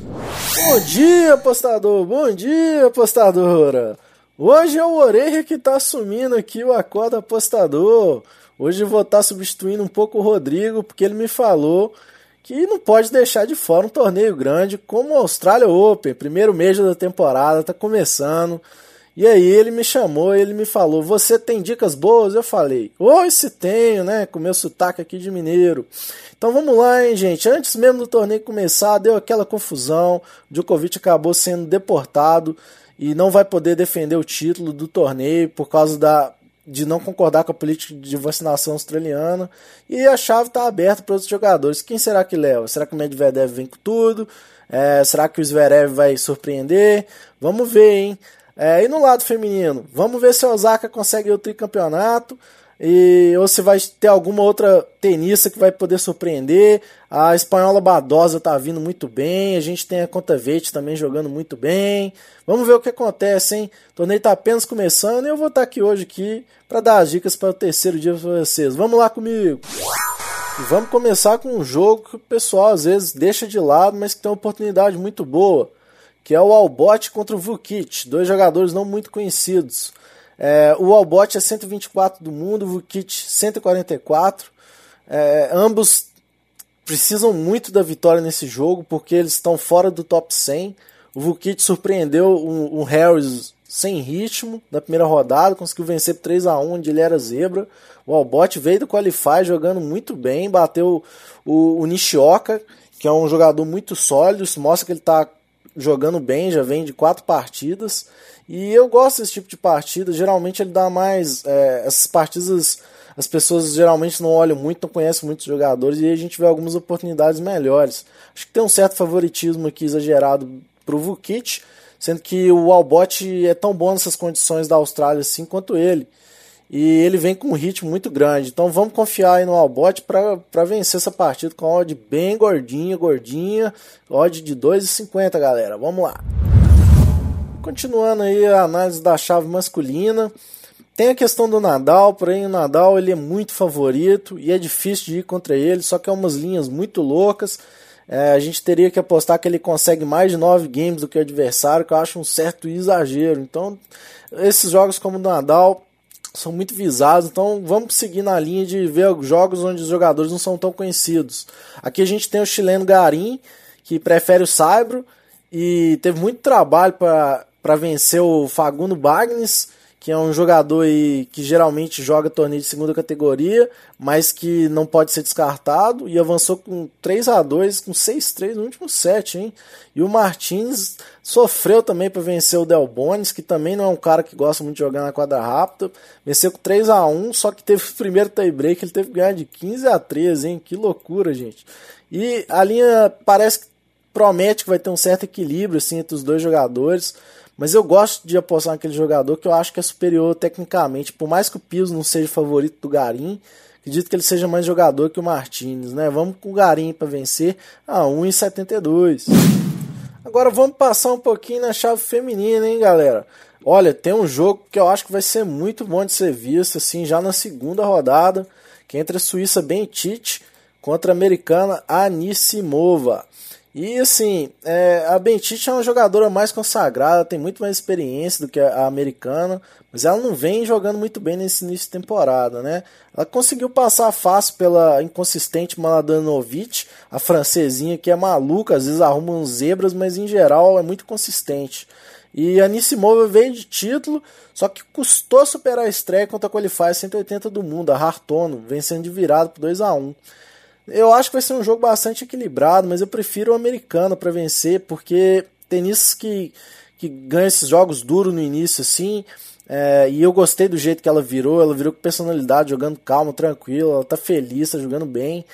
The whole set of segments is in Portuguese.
Bom dia, apostador! Bom dia, apostadora! Hoje é o Oreia que está assumindo aqui o acordo apostador. Hoje vou estar tá substituindo um pouco o Rodrigo, porque ele me falou que não pode deixar de fora um torneio grande como o Australia Open, primeiro mês da temporada, está começando. E aí ele me chamou, ele me falou: "Você tem dicas boas?" Eu falei: "Oi, se tenho, né, com meu sotaque aqui de mineiro". Então vamos lá, hein, gente. Antes mesmo do torneio começar, deu aquela confusão. Djokovic acabou sendo deportado e não vai poder defender o título do torneio por causa da de não concordar com a política de vacinação australiana e a chave está aberta para outros jogadores. Quem será que leva? Será que o Medvedev vem com tudo? É, será que o Zverev vai surpreender? Vamos ver, hein? É, e no lado feminino, vamos ver se a Osaka consegue o tricampeonato. E, ou se vai ter alguma outra tenista que vai poder surpreender. A espanhola Badosa tá vindo muito bem. A gente tem a Conta Verde também jogando muito bem. Vamos ver o que acontece, hein? O torneio tá apenas começando e eu vou estar tá aqui hoje aqui para dar as dicas para o terceiro dia para vocês. Vamos lá comigo. E vamos começar com um jogo que o pessoal às vezes deixa de lado, mas que tem uma oportunidade muito boa que é o Albot contra o Vukic, dois jogadores não muito conhecidos. É, o Albot é 124 do mundo, o Vukic 144. É, ambos precisam muito da vitória nesse jogo porque eles estão fora do top 100. O Vukic surpreendeu um Harris sem ritmo na primeira rodada, conseguiu vencer por 3 a 1 onde ele era zebra. O Albot veio do Qualify jogando muito bem, bateu o, o Nishioka, que é um jogador muito sólido, isso mostra que ele está jogando bem, já vem de quatro partidas. E eu gosto desse tipo de partida. Geralmente ele dá mais. É, essas partidas as pessoas geralmente não olham muito, não conhecem muitos jogadores, e a gente vê algumas oportunidades melhores. Acho que tem um certo favoritismo aqui exagerado para o Vukic, sendo que o Albot é tão bom nessas condições da Austrália assim quanto ele. E ele vem com um ritmo muito grande. Então vamos confiar aí no Albot para vencer essa partida com a odd bem gordinha, gordinha. Odd de 2,50, galera. Vamos lá. Continuando aí a análise da chave masculina. Tem a questão do Nadal, porém o Nadal ele é muito favorito e é difícil de ir contra ele, só que é umas linhas muito loucas. É, a gente teria que apostar que ele consegue mais de 9 games do que o adversário, que eu acho um certo exagero. Então, esses jogos como o Nadal, são muito visados, então vamos seguir na linha de ver jogos onde os jogadores não são tão conhecidos. Aqui a gente tem o chileno Garim, que prefere o Saibro e teve muito trabalho para vencer o Fagundo Bagnes, que é um jogador aí que geralmente joga torneio de segunda categoria, mas que não pode ser descartado, e avançou com 3 a 2 com 6-3 no último set, hein? E o Martins sofreu também para vencer o Del Bones, que também não é um cara que gosta muito de jogar na quadra rápida, venceu com 3 a 1 só que teve o primeiro tie break, ele teve que ganhar de 15 a 13, hein? Que loucura, gente. E a linha parece que promete que vai ter um certo equilíbrio assim entre os dois jogadores. Mas eu gosto de apostar naquele jogador que eu acho que é superior tecnicamente. Por mais que o Pios não seja favorito do Garim, acredito que ele seja mais jogador que o Martinez, né? Vamos com o Garim para vencer a 1,72. Agora vamos passar um pouquinho na chave feminina, hein, galera? Olha, tem um jogo que eu acho que vai ser muito bom de ser visto, assim, já na segunda rodada, que é entre a Suíça Bentite contra a americana Anissimova. E assim, é, a Bentite é uma jogadora mais consagrada, tem muito mais experiência do que a, americana, mas ela não vem jogando muito bem nesse início de temporada, né? Ela conseguiu passar fácil pela inconsistente Maladanovic, a francesinha que é maluca, às vezes arruma uns zebras, mas em geral é muito consistente. E a Nissimova veio de título, só que custou superar a estreia contra a Qualify 180 do mundo, a Hartono, vencendo de virada por 2 a 1 eu acho que vai ser um jogo bastante equilibrado, mas eu prefiro o americano para vencer, porque tenistas que, que ganham esses jogos duros no início, assim. É, e eu gostei do jeito que ela virou. Ela virou com personalidade, jogando calmo, tranquilo. Ela tá feliz, tá jogando bem.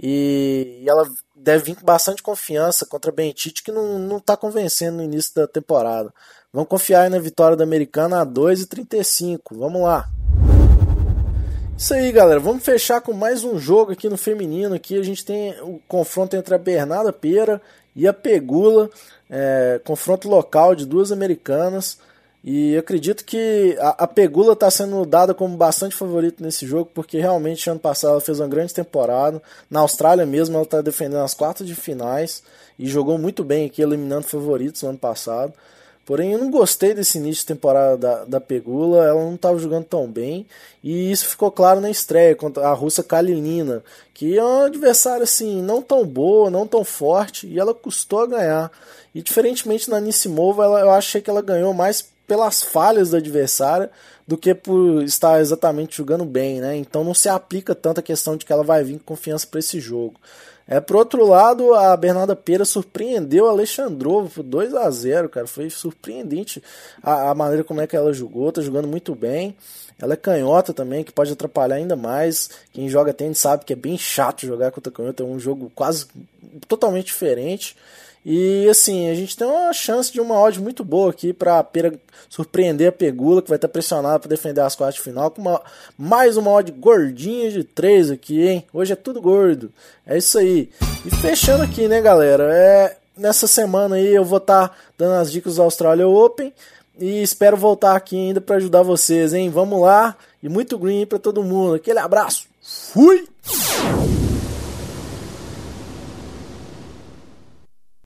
E, e ela deve vir com bastante confiança contra a Bentite, que não, não tá convencendo no início da temporada. Vamos confiar na vitória da americana a 2,35. Vamos lá. Isso aí, galera. Vamos fechar com mais um jogo aqui no feminino. Aqui a gente tem o confronto entre a Bernarda Pera e a Pegula. É, confronto local de duas americanas. E acredito que a, a Pegula está sendo dada como bastante favorito nesse jogo, porque realmente ano passado ela fez uma grande temporada. Na Austrália mesmo, ela está defendendo as quartas de finais e jogou muito bem aqui, eliminando favoritos no ano passado. Porém, eu não gostei desse início de temporada da, da Pegula, ela não estava jogando tão bem, e isso ficou claro na estreia contra a russa Kalilina, que é uma adversária assim, não tão boa, não tão forte, e ela custou a ganhar. E diferentemente na Nissimova, ela, eu achei que ela ganhou mais pelas falhas do adversário do que por estar exatamente jogando bem, né? Então não se aplica tanto a questão de que ela vai vir com confiança para esse jogo. É, por outro lado, a Bernarda Pera surpreendeu a Alexandrova por 2 a 0 cara. Foi surpreendente a, a, maneira como é que ela jogou, tá jogando muito bem. Ela é canhota também, que pode atrapalhar ainda mais. Quem joga tênis sabe que é bem chato jogar contra canhota, é um jogo quase totalmente diferente. E assim, a gente tem uma chance de uma odd muito boa aqui para surpreender a Pegula, que vai estar pressionada para defender as quartas de final, com uma, mais uma odd gordinha de 3 aqui, hein? Hoje é tudo gordo. É isso aí. E fechando aqui, né, galera? É, nessa semana aí eu vou estar tá dando as dicas do Australia Open e espero voltar aqui ainda para ajudar vocês, hein? Vamos lá e muito green para todo mundo. Aquele abraço. Fui!